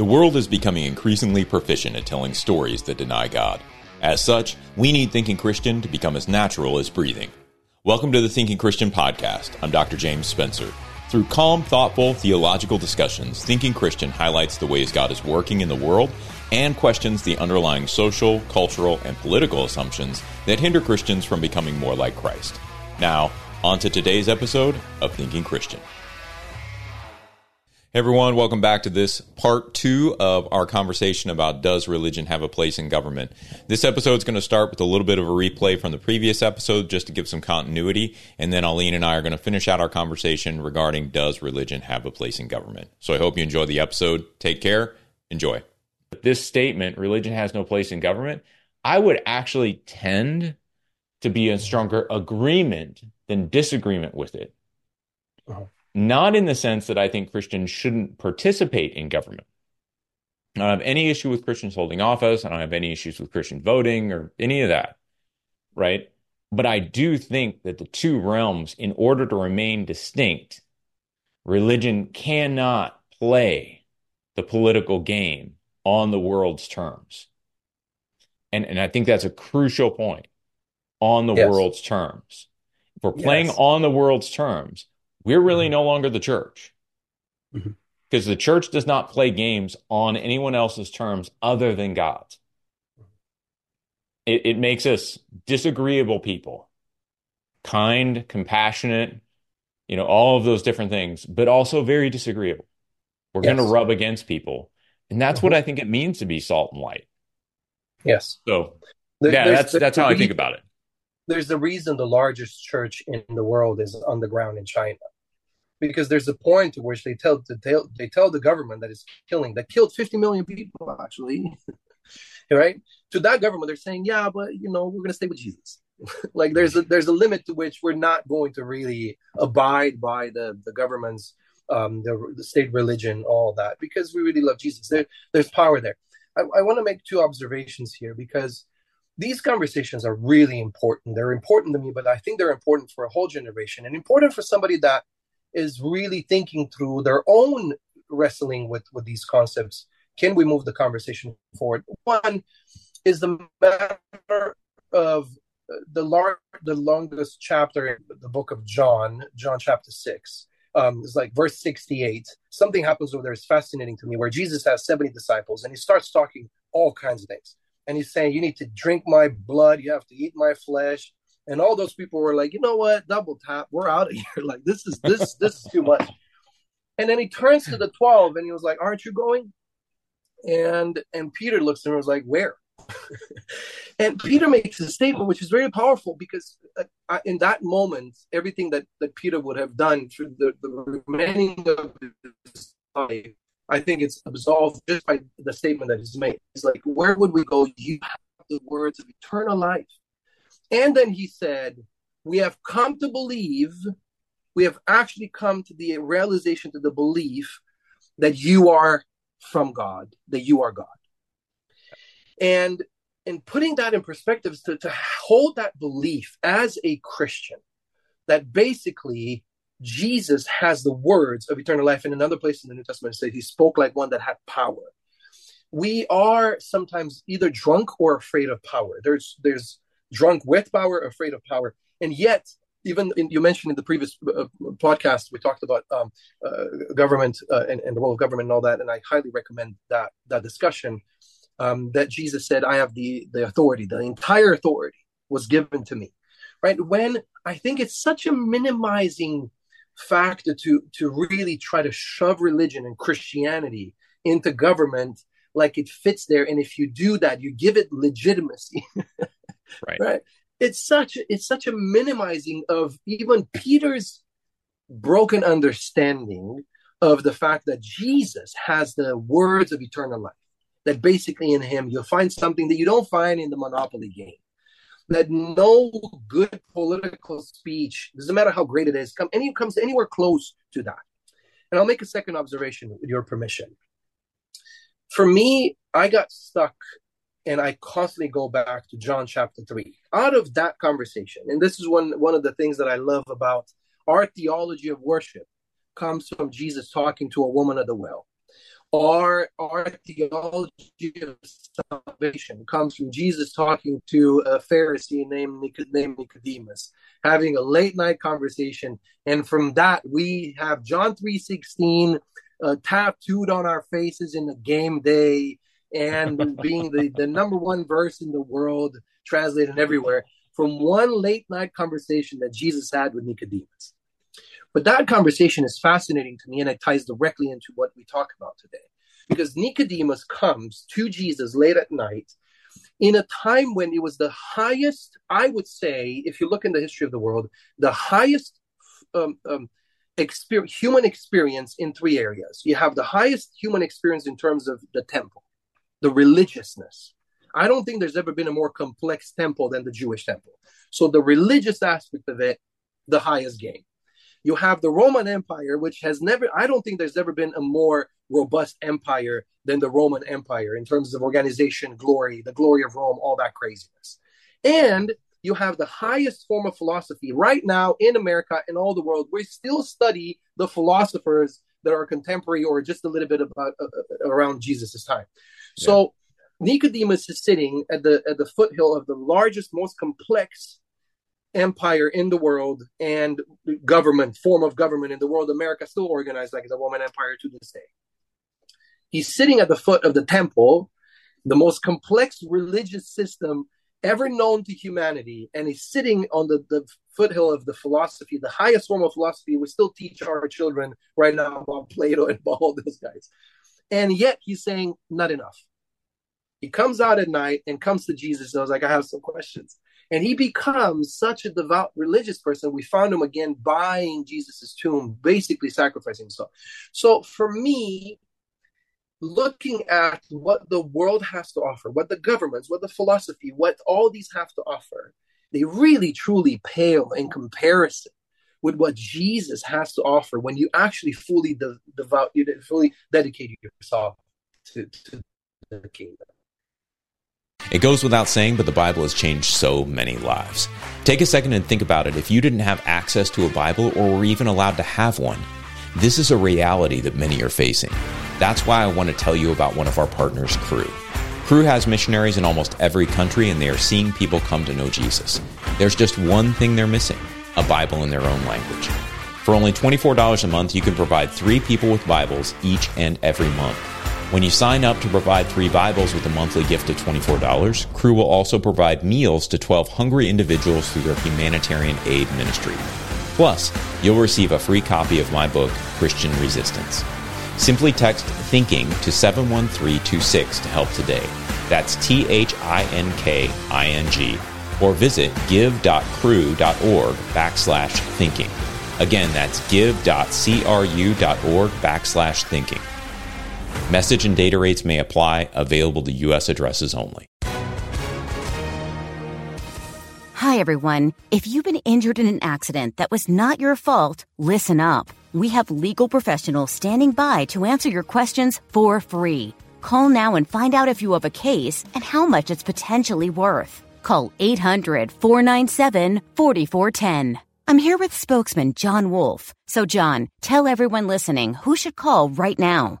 The world is becoming increasingly proficient at telling stories that deny God. As such, we need Thinking Christian to become as natural as breathing. Welcome to the Thinking Christian podcast. I'm Dr. James Spencer. Through calm, thoughtful, theological discussions, Thinking Christian highlights the ways God is working in the world and questions the underlying social, cultural, and political assumptions that hinder Christians from becoming more like Christ. Now, on to today's episode of Thinking Christian. Hey everyone, welcome back to this part two of our conversation about does religion have a place in government. This episode is going to start with a little bit of a replay from the previous episode just to give some continuity, and then Alin and I are going to finish out our conversation regarding does religion have a place in government. So I hope you enjoy the episode. Take care. Enjoy. This statement, religion has no place in government, I would actually tend to be in stronger agreement than disagreement with it. Uh-huh not in the sense that I think Christians shouldn't participate in government. I don't have any issue with Christians holding office. I don't have any issues with Christian voting or any of that, right? But I do think that the two realms, in order to remain distinct, religion cannot play the political game on the world's terms. And, and I think that's a crucial point on the yes. world's terms. If we're playing yes. on the world's terms, we're really mm-hmm. no longer the church mm-hmm. because the church does not play games on anyone else's terms other than God's. It, it makes us disagreeable people, kind, compassionate, you know, all of those different things, but also very disagreeable. We're yes. going to rub against people. And that's mm-hmm. what I think it means to be salt and light. Yes. So, there, yeah, that's that's how I think about it there's a reason the largest church in the world is underground in China. Because there's a point to which they tell, they tell the government that is killing that killed 50 million people actually, right? To that government, they're saying, yeah, but you know, we're gonna stay with Jesus. like there's a there's a limit to which we're not going to really abide by the the government's um, the, the state religion, all that, because we really love Jesus. There, there's power there. I, I want to make two observations here because these conversations are really important. They're important to me, but I think they're important for a whole generation and important for somebody that is really thinking through their own wrestling with with these concepts. Can we move the conversation forward? One is the matter of the lar- the longest chapter in the book of John, John chapter six. Um, it's like verse 68. Something happens over there is fascinating to me where Jesus has 70 disciples and he starts talking all kinds of things and he's saying, You need to drink my blood, you have to eat my flesh. And all those people were like, you know what, double tap, we're out of here. Like this is this this is too much. And then he turns to the 12 and he was like, Aren't you going? And and Peter looks at him and was like, Where? and Peter makes a statement which is very powerful because uh, in that moment, everything that, that Peter would have done through the, the remaining of his life I think it's absolved just by the statement that is made. It's like, Where would we go? You have the words of eternal life. And then he said, We have come to believe, we have actually come to the realization, to the belief that you are from God, that you are God. And in putting that in perspective, to, to hold that belief as a Christian, that basically Jesus has the words of eternal life. In another place in the New Testament, it says he spoke like one that had power. We are sometimes either drunk or afraid of power. There's there's drunk with power, afraid of power, and yet even in, you mentioned in the previous uh, podcast we talked about um, uh, government uh, and, and, the role of government and all that, and I highly recommend that that discussion. Um, that Jesus said, "I have the the authority. The entire authority was given to me." Right when I think it's such a minimizing factor to to really try to shove religion and Christianity into government like it fits there. And if you do that, you give it legitimacy. right. Right. It's such it's such a minimizing of even Peter's broken understanding of the fact that Jesus has the words of eternal life. That basically in him you'll find something that you don't find in the monopoly game that no good political speech, doesn't matter how great it is, come any comes anywhere close to that. And I'll make a second observation with your permission. For me, I got stuck and I constantly go back to John chapter 3. Out of that conversation, and this is one one of the things that I love about our theology of worship comes from Jesus talking to a woman at the well. Our our theology of salvation comes from Jesus talking to a Pharisee named named Nicodemus, having a late night conversation, and from that we have John three sixteen uh, tattooed on our faces in the game day, and being the the number one verse in the world, translated everywhere from one late night conversation that Jesus had with Nicodemus. But that conversation is fascinating to me and it ties directly into what we talk about today. Because Nicodemus comes to Jesus late at night in a time when it was the highest, I would say, if you look in the history of the world, the highest um, um, human experience in three areas. You have the highest human experience in terms of the temple, the religiousness. I don't think there's ever been a more complex temple than the Jewish temple. So the religious aspect of it, the highest game. You have the Roman Empire, which has never, I don't think there's ever been a more robust empire than the Roman Empire in terms of organization, glory, the glory of Rome, all that craziness. And you have the highest form of philosophy right now in America and all the world. We still study the philosophers that are contemporary or just a little bit about uh, uh around Jesus' time. Yeah. So Nicodemus is sitting at the at the foothill of the largest, most complex empire in the world and government form of government in the world america still organized like the roman empire to this day. He's sitting at the foot of the temple the most complex religious system ever known to humanity and he's sitting on the, the foothill of the philosophy the highest form of philosophy we still teach our children right now about plato and about all those guys. And yet he's saying not enough. He comes out at night and comes to jesus and i was like i have some questions and he becomes such a devout religious person. We found him again buying Jesus's tomb, basically sacrificing himself. So for me, looking at what the world has to offer, what the governments, what the philosophy, what all these have to offer, they really truly pale in comparison with what Jesus has to offer when you actually fully de- devout, you fully dedicate yourself to, to the kingdom. It goes without saying, but the Bible has changed so many lives. Take a second and think about it. If you didn't have access to a Bible or were even allowed to have one, this is a reality that many are facing. That's why I want to tell you about one of our partners, Cru. Cru has missionaries in almost every country, and they are seeing people come to know Jesus. There's just one thing they're missing a Bible in their own language. For only $24 a month, you can provide three people with Bibles each and every month. When you sign up to provide three Bibles with a monthly gift of $24, Cru will also provide meals to 12 hungry individuals through their humanitarian aid ministry. Plus, you'll receive a free copy of my book, Christian Resistance. Simply text THINKING to 71326 to help today. That's T H I N K I N G. Or visit give.cru.org backslash thinking. Again, that's give.cru.org backslash thinking. Message and data rates may apply, available to U.S. addresses only. Hi, everyone. If you've been injured in an accident that was not your fault, listen up. We have legal professionals standing by to answer your questions for free. Call now and find out if you have a case and how much it's potentially worth. Call 800 497 4410. I'm here with spokesman John Wolf. So, John, tell everyone listening who should call right now.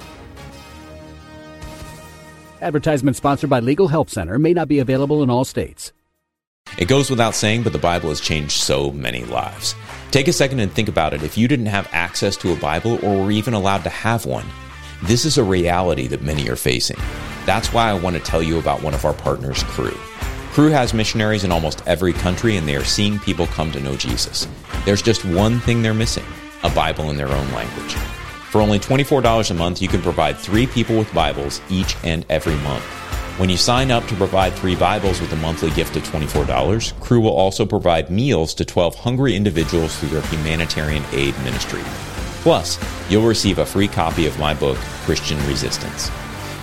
Advertisement sponsored by Legal Help Center may not be available in all states. It goes without saying, but the Bible has changed so many lives. Take a second and think about it. If you didn't have access to a Bible or were even allowed to have one, this is a reality that many are facing. That's why I want to tell you about one of our partners, Cru. Cru has missionaries in almost every country, and they are seeing people come to know Jesus. There's just one thing they're missing a Bible in their own language. For only $24 a month, you can provide three people with Bibles each and every month. When you sign up to provide three Bibles with a monthly gift of $24, Cru will also provide meals to 12 hungry individuals through their humanitarian aid ministry. Plus, you'll receive a free copy of my book, Christian Resistance.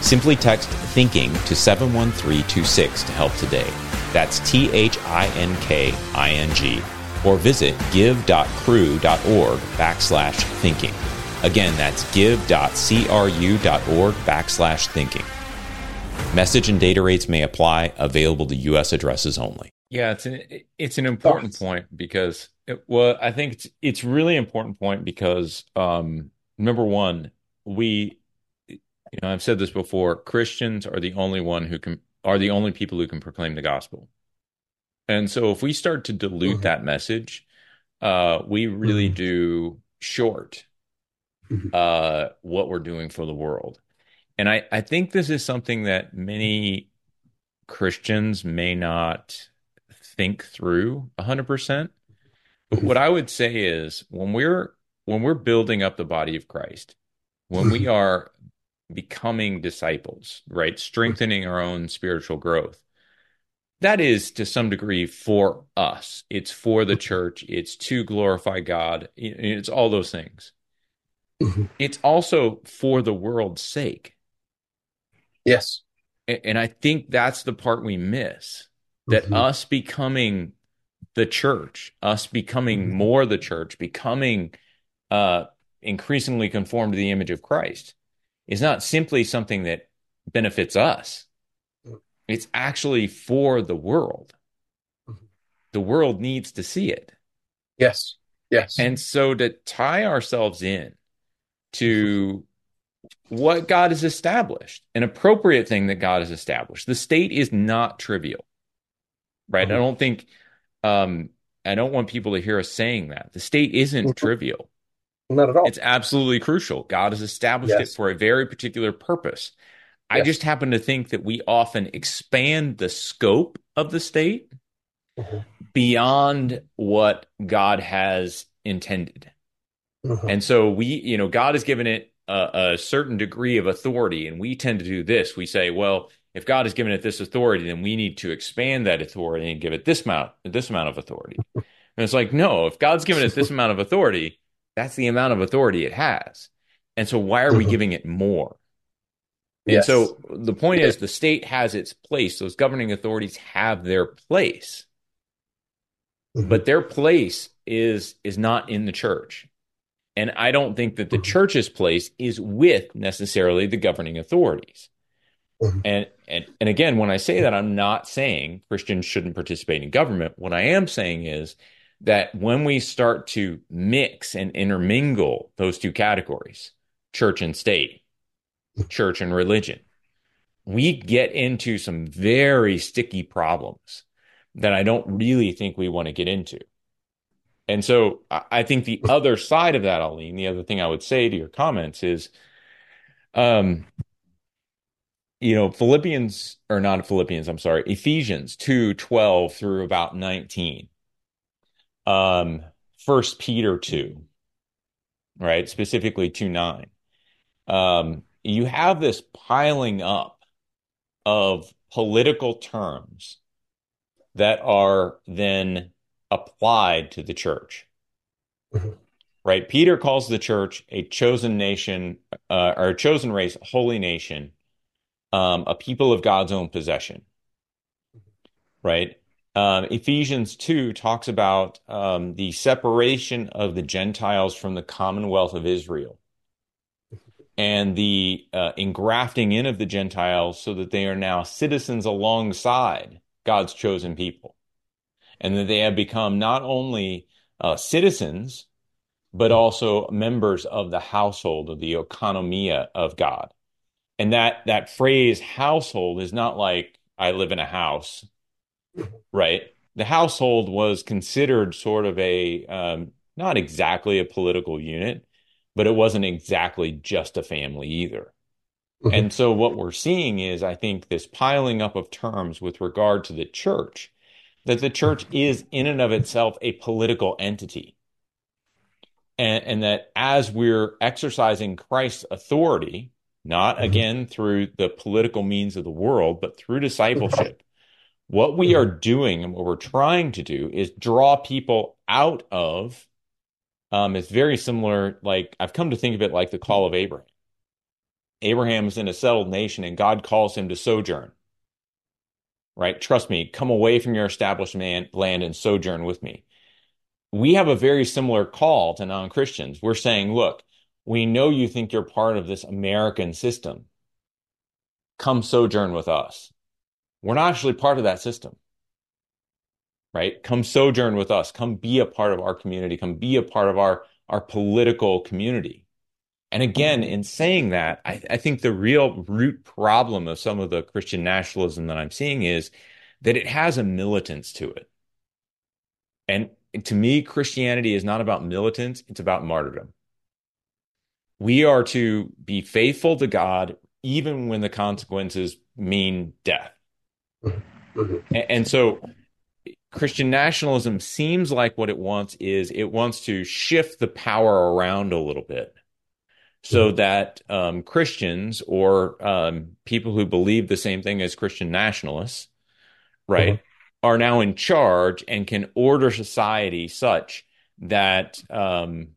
Simply text thinking to 71326 to help today. That's T H I N K I N G. Or visit give.cru.org backslash thinking. Again, that's give.cru.org backslash thinking. Message and data rates may apply, available to U.S. addresses only. Yeah, it's an, it's an important Thoughts? point because, it, well, I think it's, it's really important point because, um, number one, we, you know, I've said this before, Christians are the only one who can, are the only people who can proclaim the gospel. And so if we start to dilute mm-hmm. that message, uh, we really mm-hmm. do short mm-hmm. uh, what we're doing for the world. And I, I think this is something that many Christians may not think through 100%. But what I would say is when we're when we're building up the body of Christ, when we are becoming disciples, right? Strengthening our own spiritual growth. That is to some degree for us. It's for the church. It's to glorify God. It's all those things. Mm-hmm. It's also for the world's sake. Yes. And I think that's the part we miss that mm-hmm. us becoming the church, us becoming mm-hmm. more the church, becoming uh, increasingly conformed to the image of Christ is not simply something that benefits us. It's actually for the world. Mm-hmm. The world needs to see it. Yes. Yes. And so to tie ourselves in to what God has established, an appropriate thing that God has established. The state is not trivial, right? Mm-hmm. I don't think, um, I don't want people to hear us saying that. The state isn't mm-hmm. trivial. Not at all. It's absolutely crucial. God has established yes. it for a very particular purpose. Yes. I just happen to think that we often expand the scope of the state mm-hmm. beyond what God has intended. Mm-hmm. And so we, you know, God has given it a, a, certain degree of authority, and we tend to do this. We say, well, if God has given it this authority, then we need to expand that authority and give it this amount, this amount of authority. And it's like, no, if God's given it this amount of authority, that's the amount of authority it has. And so why are we mm-hmm. giving it more? And yes. so the point is the state has its place. Those governing authorities have their place. Mm-hmm. But their place is is not in the church. And I don't think that the mm-hmm. church's place is with necessarily the governing authorities. Mm-hmm. And, and and again, when I say that, I'm not saying Christians shouldn't participate in government. What I am saying is that when we start to mix and intermingle those two categories, church and state, church and religion, we get into some very sticky problems that I don't really think we want to get into. And so I think the other side of that, Alin, the other thing I would say to your comments is, um, you know, Philippians or not Philippians, I'm sorry, Ephesians 2 12 through about 19. Um, First Peter 2, right? Specifically 2 9. Um, you have this piling up of political terms that are then applied to the church. Mm-hmm. Right? Peter calls the church a chosen nation uh, or a chosen race, a holy nation, um, a people of God's own possession. Right? Um, Ephesians 2 talks about um, the separation of the Gentiles from the commonwealth of Israel and the uh, engrafting in of the Gentiles so that they are now citizens alongside God's chosen people and that they have become not only uh, citizens, but also members of the household of the oikonomia of God. And that that phrase household is not like I live in a house, right? The household was considered sort of a um, not exactly a political unit, but it wasn't exactly just a family either. Mm-hmm. And so what we're seeing is, I think, this piling up of terms with regard to the church that the church is in and of itself a political entity. And, and that as we're exercising Christ's authority, not mm-hmm. again through the political means of the world, but through discipleship, what we are doing and what we're trying to do is draw people out of um, it's very similar like i've come to think of it like the call of abraham Abraham is in a settled nation and God calls him to sojourn. Right? Trust me, come away from your established man, land and sojourn with me. We have a very similar call to non Christians. We're saying, look, we know you think you're part of this American system. Come sojourn with us. We're not actually part of that system. Right? Come sojourn with us. Come be a part of our community. Come be a part of our, our political community. And again, in saying that, I, I, think the real root problem of some of the Christian nationalism that I'm seeing is that it has a militance to it. And to me, Christianity is not about militance, it's about martyrdom. We are to be faithful to God even when the consequences mean death. Mm-hmm. And, and so Christian nationalism seems like what it wants is it wants to shift the power around a little bit so mm-hmm. that um, Christians or um, people who believe the same thing as Christian nationalists, right, mm-hmm. are now in charge and can order society such that, um,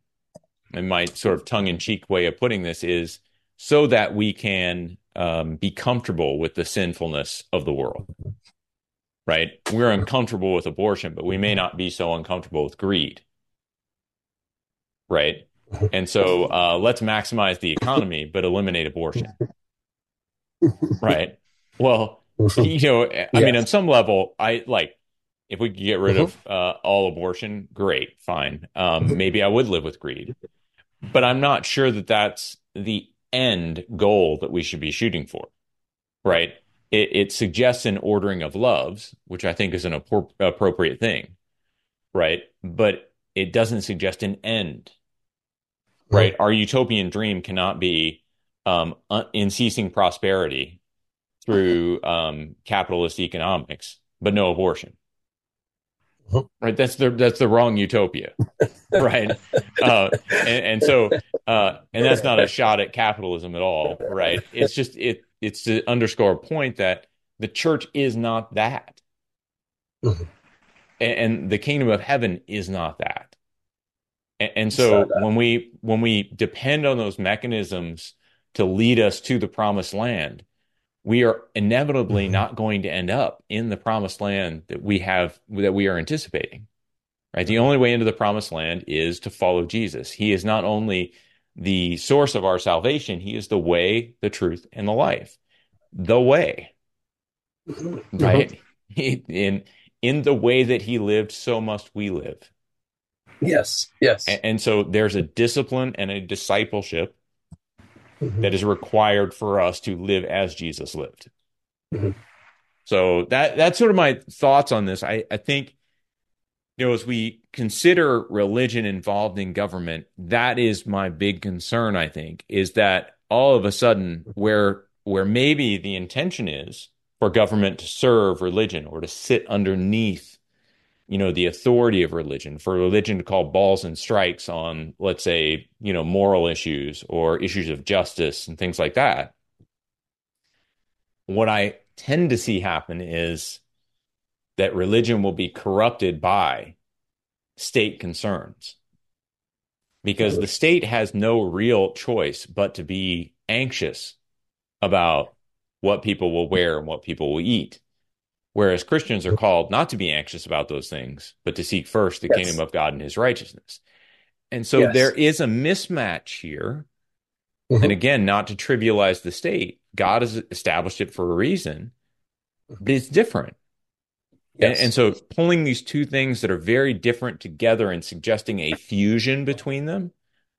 and my sort of tongue in cheek way of putting this is so that we can um, be comfortable with the sinfulness of the world. Right? We're uncomfortable with abortion, but we may not be so uncomfortable with greed. Right? And so uh, let's maximize the economy, but eliminate abortion. right. Well, you know, I yes. mean, on some level, I like if we could get rid of uh-huh. uh, all abortion, great, fine. Um, maybe I would live with greed, but I'm not sure that that's the end goal that we should be shooting for. Right. It, it suggests an ordering of loves, which I think is an appropriate thing. Right. But it doesn't suggest an end right? Our utopian dream cannot be um, in ceasing prosperity through um, capitalist economics, but no abortion. Uh-huh. Right, that's the that's the wrong utopia, right? Uh, and, and, so, uh, and that's not a shot at capitalism at all, right? It's just it it's to underscore a point that the church is not that, uh-huh. and, and the kingdom of heaven is not that. And, and so when we when we depend on those mechanisms to lead us to the promised land, we are inevitably mm-hmm. not going to end up in the promised land that we have that we are anticipating. Right? The only way into the promised land is to follow Jesus. He is not only the source of our salvation, he is the way, the truth, and the life. The way. Mm-hmm. Right? in in the way that he lived, so must we live. Yes, yes. And, and so there's a discipline and a discipleship mm-hmm. that is required for us to live as Jesus lived. Mm-hmm. So that that's sort of my thoughts on this. I, I think you know as we consider religion involved in government, that is my big concern. I think is that all of a sudden where where maybe the intention is for government to serve religion or to sit underneath you know the authority of religion for religion to call balls and strikes on let's say you know moral issues or issues of justice and things like that. What i tend to see happen is that religion will be corrupted by state concerns. Because the state has no real choice but to be anxious about what people will wear and what people will eat Whereas Christians are called not to be anxious about those things, but to seek first the yes. kingdom of God and his righteousness. And so yes. there is a mismatch here. Mm-hmm. And again, not to trivialize the state, God has established it for a reason, but it's different. Yes. And, and, so pulling these two things that are very different together and suggesting a fusion between them,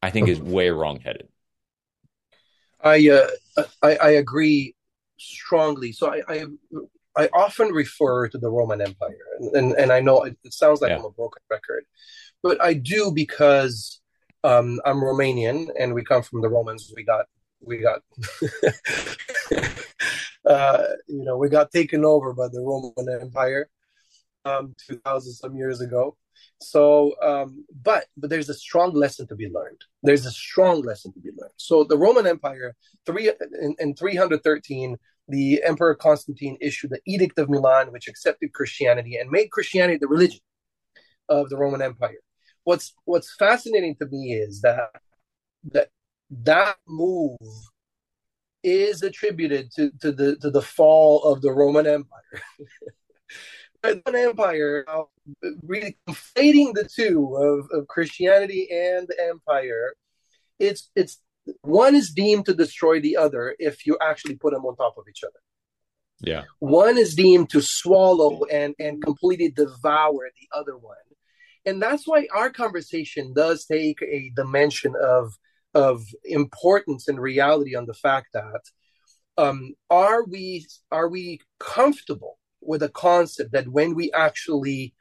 I think is way wrongheaded. I, uh, I, I agree strongly. So I, I I often refer to the Roman Empire, and and, and I know it, it sounds like yeah. I'm a broken record, but I do because um, I'm Romanian and we come from the Romans. We got we got uh, you know we got taken over by the Roman Empire um, two thousand some years ago. So, um, but but there's a strong lesson to be learned. There's a strong lesson to be learned. So the Roman Empire, three in, in 313 the Emperor Constantine issued the Edict of Milan, which accepted Christianity and made Christianity the religion of the Roman Empire. What's what's fascinating to me is that that that move is attributed to, to the to the fall of the Roman Empire. the Roman Empire, really conflating the two of, of Christianity and the empire, it's it's one is deemed to destroy the other if you actually put them on top of each other. Yeah. One is deemed to swallow and and completely devour the other one. And that's why our conversation does take a dimension of of importance and reality on the fact that um, are we are we comfortable with a concept that when we actually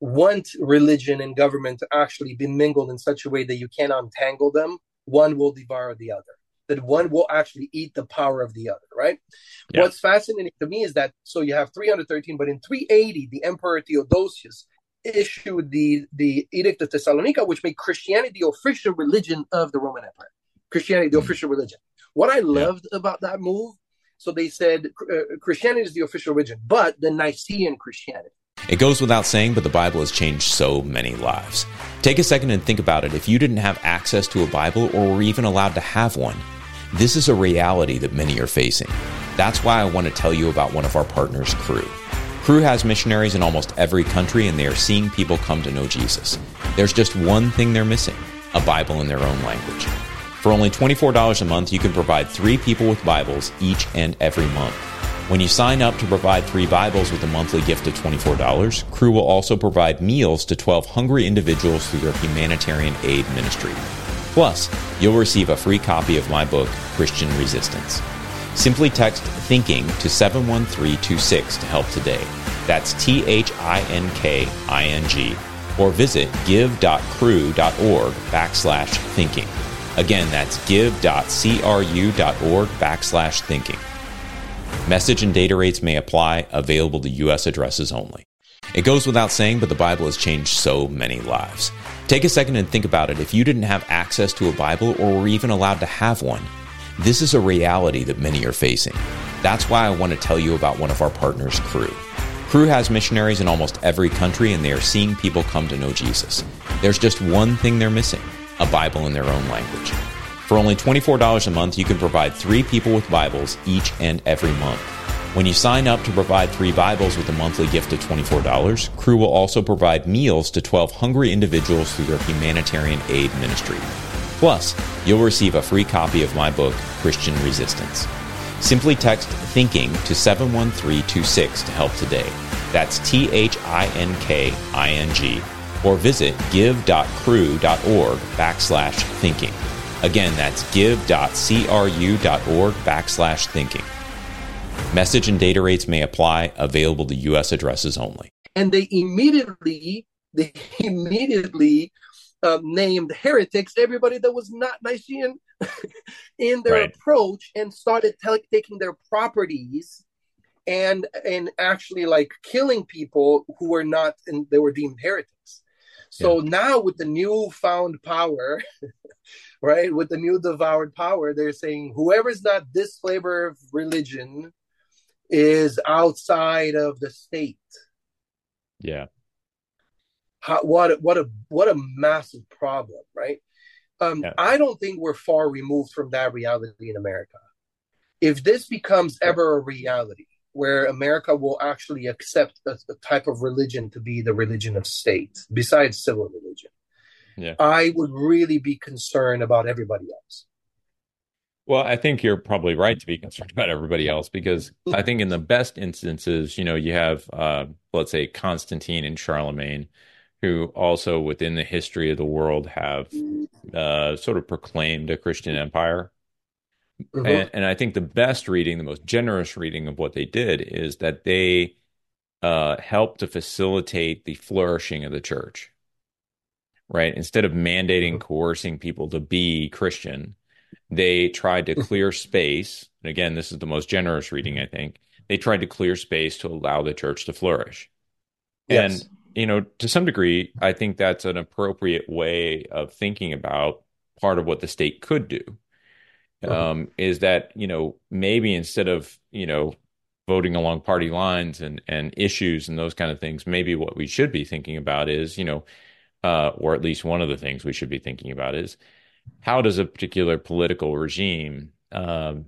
want religion and government to actually be mingled in such a way that you can't untangle them, one will devour the other. That one will actually eat the power of the other, right? Yeah. What's fascinating to me is that so you have 313, but in 380, the Emperor Theodosius issued the the Edict of Thessalonica, which made Christianity the official religion of the Roman Empire. Christianity, the mm. official religion. What I loved yeah. about that move, so they said uh, Christianity is the official religion, but the Nicene Christianity. It goes without saying, but the Bible has changed so many lives. Take a second and think about it. If you didn't have access to a Bible or were even allowed to have one, this is a reality that many are facing. That's why I want to tell you about one of our partners, Cru. Cru has missionaries in almost every country, and they are seeing people come to know Jesus. There's just one thing they're missing a Bible in their own language. For only $24 a month, you can provide three people with Bibles each and every month. When you sign up to provide three Bibles with a monthly gift of $24, Cru will also provide meals to 12 hungry individuals through their humanitarian aid ministry. Plus, you'll receive a free copy of my book, Christian Resistance. Simply text thinking to 71326 to help today. That's T H I N K I N G. Or visit give.cru.org backslash thinking. Again, that's give.cru.org backslash thinking. Message and data rates may apply, available to U.S. addresses only. It goes without saying, but the Bible has changed so many lives. Take a second and think about it. If you didn't have access to a Bible or were even allowed to have one, this is a reality that many are facing. That's why I want to tell you about one of our partners, Cru. Cru has missionaries in almost every country, and they are seeing people come to know Jesus. There's just one thing they're missing a Bible in their own language. For only $24 a month, you can provide three people with Bibles each and every month. When you sign up to provide three Bibles with a monthly gift of $24, Cru will also provide meals to 12 hungry individuals through their humanitarian aid ministry. Plus, you'll receive a free copy of my book, Christian Resistance. Simply text thinking to 71326 to help today. That's T H I N K I N G. Or visit give.cru.org backslash thinking. Again, that's give.cru.org backslash thinking. Message and data rates may apply, available to U.S. addresses only. And they immediately, they immediately um, named heretics everybody that was not Nicene in their right. approach and started t- taking their properties and and actually like killing people who were not and they were deemed heretics. So yeah. now with the newfound power, right, with the new devoured power, they're saying whoever's not this flavor of religion is outside of the state. Yeah how, what a, what a what a massive problem, right? Um, yeah. I don't think we're far removed from that reality in America. If this becomes ever a reality, where America will actually accept a, a, type of religion to be the religion of state, besides civil religion, yeah. I would really be concerned about everybody else. Well, I think you're probably right to be concerned about everybody else because I think in the best instances, you know, you have, uh, let's say, Constantine and Charlemagne, who also within the history of the world have uh, sort of proclaimed a Christian empire. Mm-hmm. And, and, I think the best reading, the most generous reading of what they did is that they uh, helped to facilitate the flourishing of the church. Right. Instead of mandating, mm-hmm. coercing people to be Christian, they tried to clear space. And again, this is the most generous reading, I think. They tried to clear space to allow the church to flourish. Yes. And you know, to some degree, I think that's an appropriate way of thinking about part of what the state could do. Uh-huh. Um, is that you know maybe instead of you know voting along party lines and and issues and those kind of things, maybe what we should be thinking about is you know, uh, or at least one of the things we should be thinking about is how does a particular political regime um,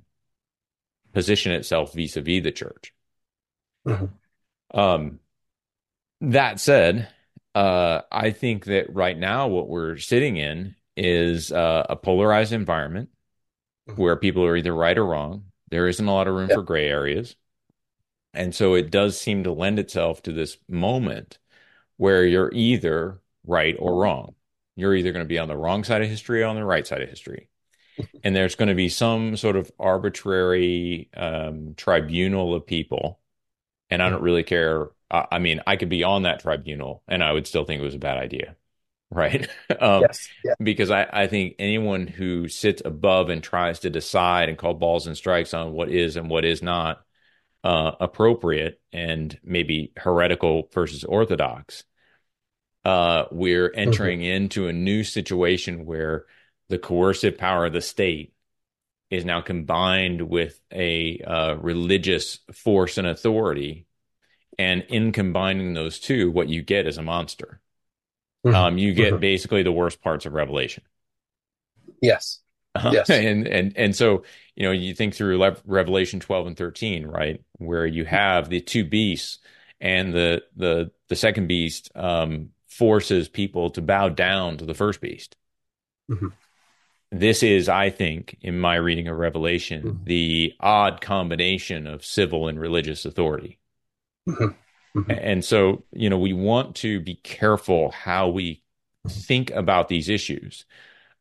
position itself vis-a-vis the church. Mm-hmm. Um, that said, uh, I think that right now what we're sitting in is uh, a polarized environment mm-hmm. where people are either right or wrong. There isn't a lot of room for gray areas. And so it does seem to lend itself to this moment where you're either right or wrong. You're either going to be on the wrong side of history or on the right side of history. and there's going to be some sort of arbitrary um, tribunal of people. And I don't really care. I mean, I could be on that tribunal and I would still think it was a bad idea. Right. um, yes. Yeah. Because I, I think anyone who sits above and tries to decide and call balls and strikes on what is and what is not uh, appropriate and maybe heretical versus orthodox, uh, we're entering mm-hmm. into a new situation where the coercive power of the state is now combined with a uh, religious force and authority. And in combining those two, what you get is a monster. Mm-hmm. Um, you get mm-hmm. basically the worst parts of Revelation. Yes. Uh, yes. And and and so you know you think through Le- Revelation twelve and thirteen, right, where you have the two beasts, and the the the second beast um, forces people to bow down to the first beast. Mm-hmm. This is, I think, in my reading of Revelation, mm-hmm. the odd combination of civil and religious authority. Mm-hmm. Mm-hmm. And so, you know, we want to be careful how we think about these issues.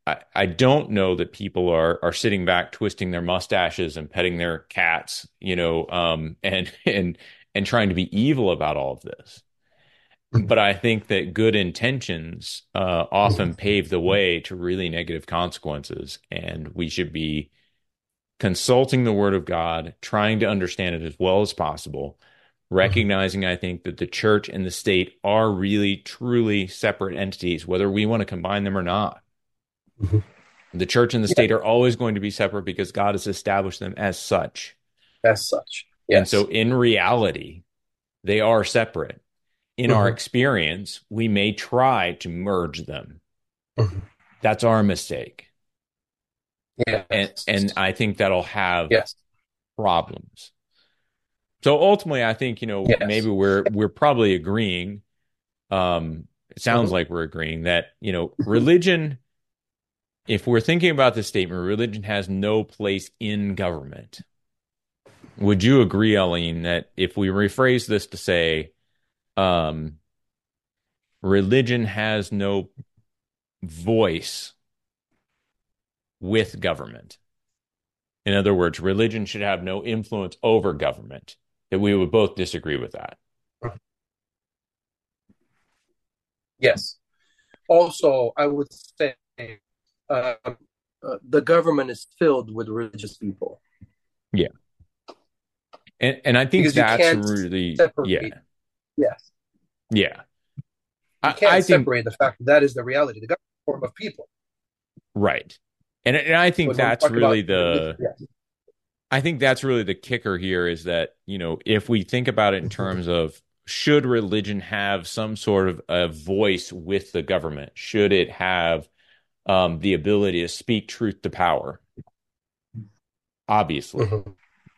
I, I don't know that people are are sitting back, twisting their mustaches and petting their cats, you know, um, and and and trying to be evil about all of this. But I think that good intentions uh, often pave the way to really negative consequences, and we should be consulting the Word of God, trying to understand it as well as possible, Mm-hmm. recognizing i think that the church and the state are really truly separate entities whether we want to combine them or not mm-hmm. the church and the state are always going to be separate because god has established them as such as such yes. and so in reality they are separate in mm-hmm. our experience we may try to merge them mm-hmm. that's our mistake yeah and, and i think that'll have yes. problems so ultimately, I think you know yes. maybe we're we're probably agreeing. Um, it sounds mm-hmm. like we're agreeing that you know religion. If we're thinking about this statement, religion has no place in government. Would you agree, Alin, that if we rephrase this to say, um, religion has no voice with government? In other words, religion should have no influence over government that we would both disagree with that. Yes. Also, I would say uh, uh, the government is filled with religious people. Yeah. And and I think because that's really yeah. Yes. Yeah. You can't I, separate think, the fact that, that is the reality. The government form of people. Right. And and I think that's really the yes. I think that's really the kicker here is that, you know, if we think about it in mm-hmm. terms of should religion have some sort of a voice with the government? Should it have um, the ability to speak truth to power? Obviously, mm-hmm.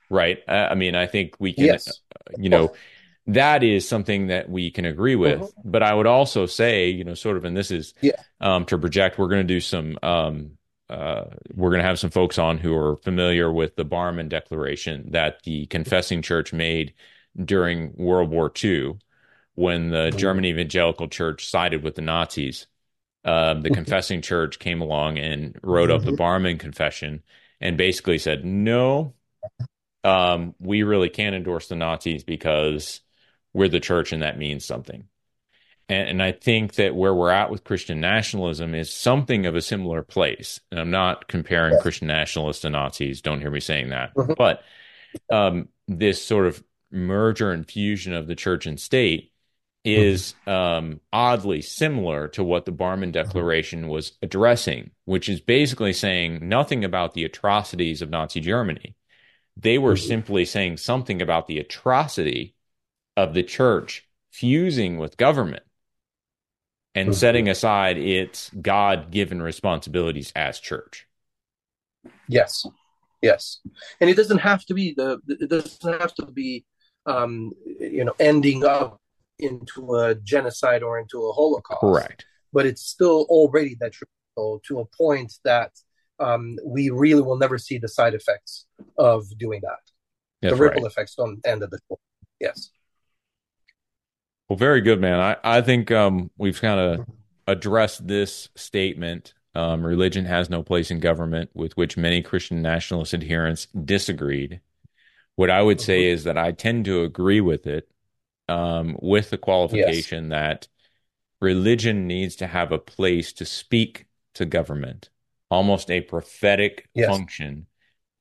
right? I mean, I think we can, yes. uh, you know, that is something that we can agree with. Mm-hmm. But I would also say, you know, sort of, and this is yeah. um, to project, we're going to do some um, uh, we're going to have some folks on who are familiar with the Barmen Declaration that the Confessing Church made during World War II when the mm-hmm. German Evangelical Church sided with the Nazis. Um, the mm-hmm. Confessing Church came along and wrote up the mm-hmm. Barmen Confession and basically said, no, um, we really can't endorse the Nazis because we're the church and that means something. And, and, I think that where we're at with Christian nationalism is something of a similar place. And I'm not comparing yes. Christian nationalists to Nazis. Don't hear me saying that. Mm-hmm. But um, this sort of merger and fusion of the church and state is mm-hmm. um, oddly similar to what the Barmen mm-hmm. Declaration was addressing, which is basically saying nothing about the atrocities of Nazi Germany. They were mm-hmm. simply saying something about the atrocity of the church fusing with government and mm-hmm. setting aside its God given responsibilities as church. Yes. Yes, and it doesn't have to be the. It doesn't have to be, um, you know, ending up into a genocide or into a Holocaust. Correct. But it's still already detrimental to a point that um, we really will never see the side effects of doing that. That's the ripple right. effects on the end of the story. Yes. Well, very good, man. I, I think um, we've kind of addressed this statement. Um, religion has no place in government, with which many Christian nationalist adherents disagreed. What I would say is that I tend to agree with it, um, with the qualification that religion needs to have a place to speak to government, almost a prophetic Yes. function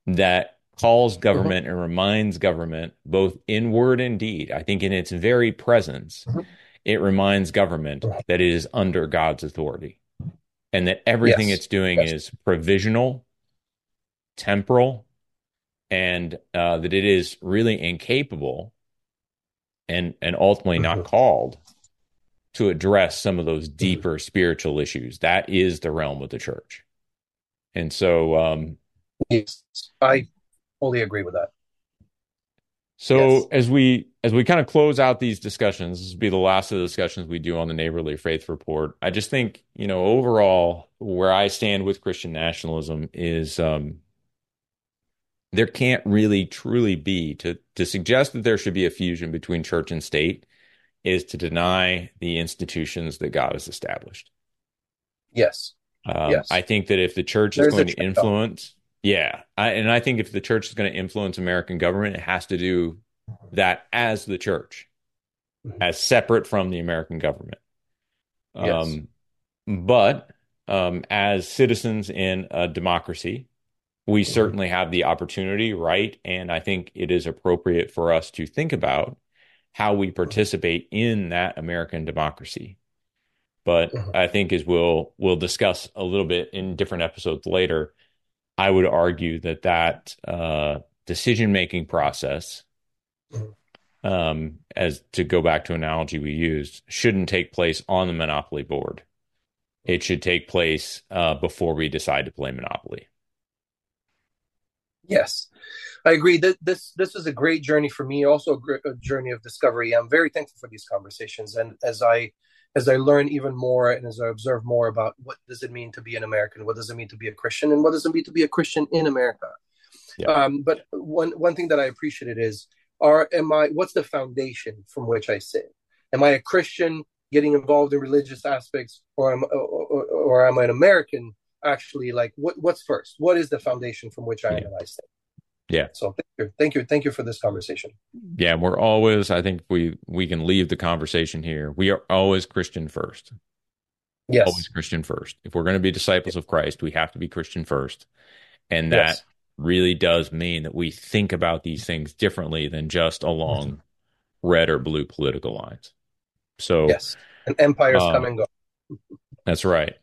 that calls government and reminds government, both in word and deed. I think in its very presence, Mhm. it reminds government that it is under God's authority and that everything Yes. it's doing Yes. is provisional, temporal, and uh, that it is really incapable and and ultimately not Mhm. called to address some of those deeper spiritual issues. That is the realm of the church. And so um, Yes. I fully agree with that. So Yes. as we as we kind of close out these discussions, this will be the last of the discussions we do on the neighborly faith report. I just think you know overall where I stand with Christian nationalism is um, there can't really truly be to to suggest that there should be a fusion between church and state is to deny the institutions that God has established. Yes. Um, Yes. I think that if the church is There's a going to influence, yeah, I, and I think if the church is going to influence American government, it has to do that as the church, Mhm. as separate from the American government. Yes. Um, but um, as citizens in a democracy, we Mm-hmm. certainly have the opportunity, right? And I think it is appropriate for us to think about how we participate in that American democracy. But Mhm. I think as we'll we'll discuss a little bit in different episodes later, I would argue that that uh, decision making process, um, as to go back to analogy we used, shouldn't take place on the monopoly board. It should take place uh, before we decide to play Monopoly. Yes, I agree. That this this was a great journey for me. Also, a, gr- a journey of discovery. I'm very thankful for these conversations, and as I as I learn even more and as I observe more about what does it mean to be an American, what does it mean to be a Christian, and what does it mean to be a Christian in America. Yeah. Um, but one one thing that I appreciated is, are am I? What's the foundation from which I sit? Am I a Christian getting involved in religious aspects, or am or, or, am I an American? Actually, like what what's first? What is the foundation from which I Yeah. analyze things? Yeah. So thank you, thank you, for this conversation. Yeah, we're always. I think we we can leave the conversation here. We are always Christian first. Yes, Always Christian first. If we're going to be disciples of Christ, we have to be Christian first, and that Yes. really does mean that we think about these things differently than just along red or blue political lines. So yes, and empires Um, come and go. That's right.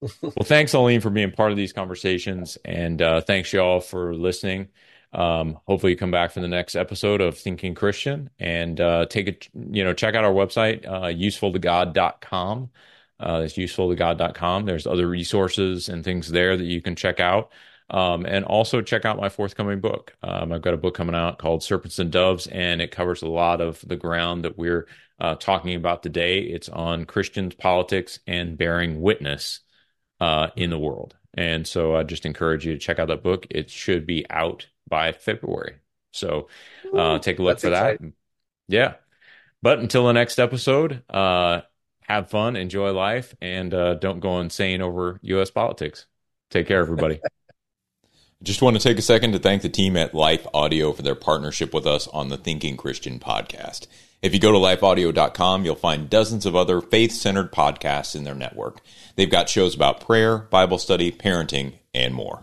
well, thanks, Alin, for being part of these conversations, and uh, thanks y'all for listening. Um, hopefully, you come back for the next episode of Thinking Christian and uh, take a you know check out our website uh, usefultogod.com. Uh, it's usefultogod.com. There's other resources and things there that you can check out. Um, and also check out my forthcoming book. Um, I've got a book coming out called Serpents and Doves, and it covers a lot of the ground that we're uh, talking about today. It's on Christians, politics, and bearing witness uh, in the world. And so I just encourage you to check out that book. It should be out by February. So uh, take a look That's for that. Yeah. But until the next episode, uh, have fun, enjoy life, and uh, don't go insane over U.S. politics. Take care, everybody. I just want to take a second to thank the team at Life Audio for their partnership with us on the Thinking Christian podcast. If you go to lifeaudio.com, you'll find dozens of other faith centered podcasts in their network. They've got shows about prayer, Bible study, parenting, and more.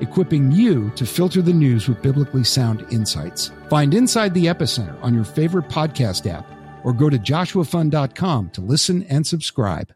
Equipping you to filter the news with biblically sound insights. Find Inside the Epicenter on your favorite podcast app or go to joshuafund.com to listen and subscribe.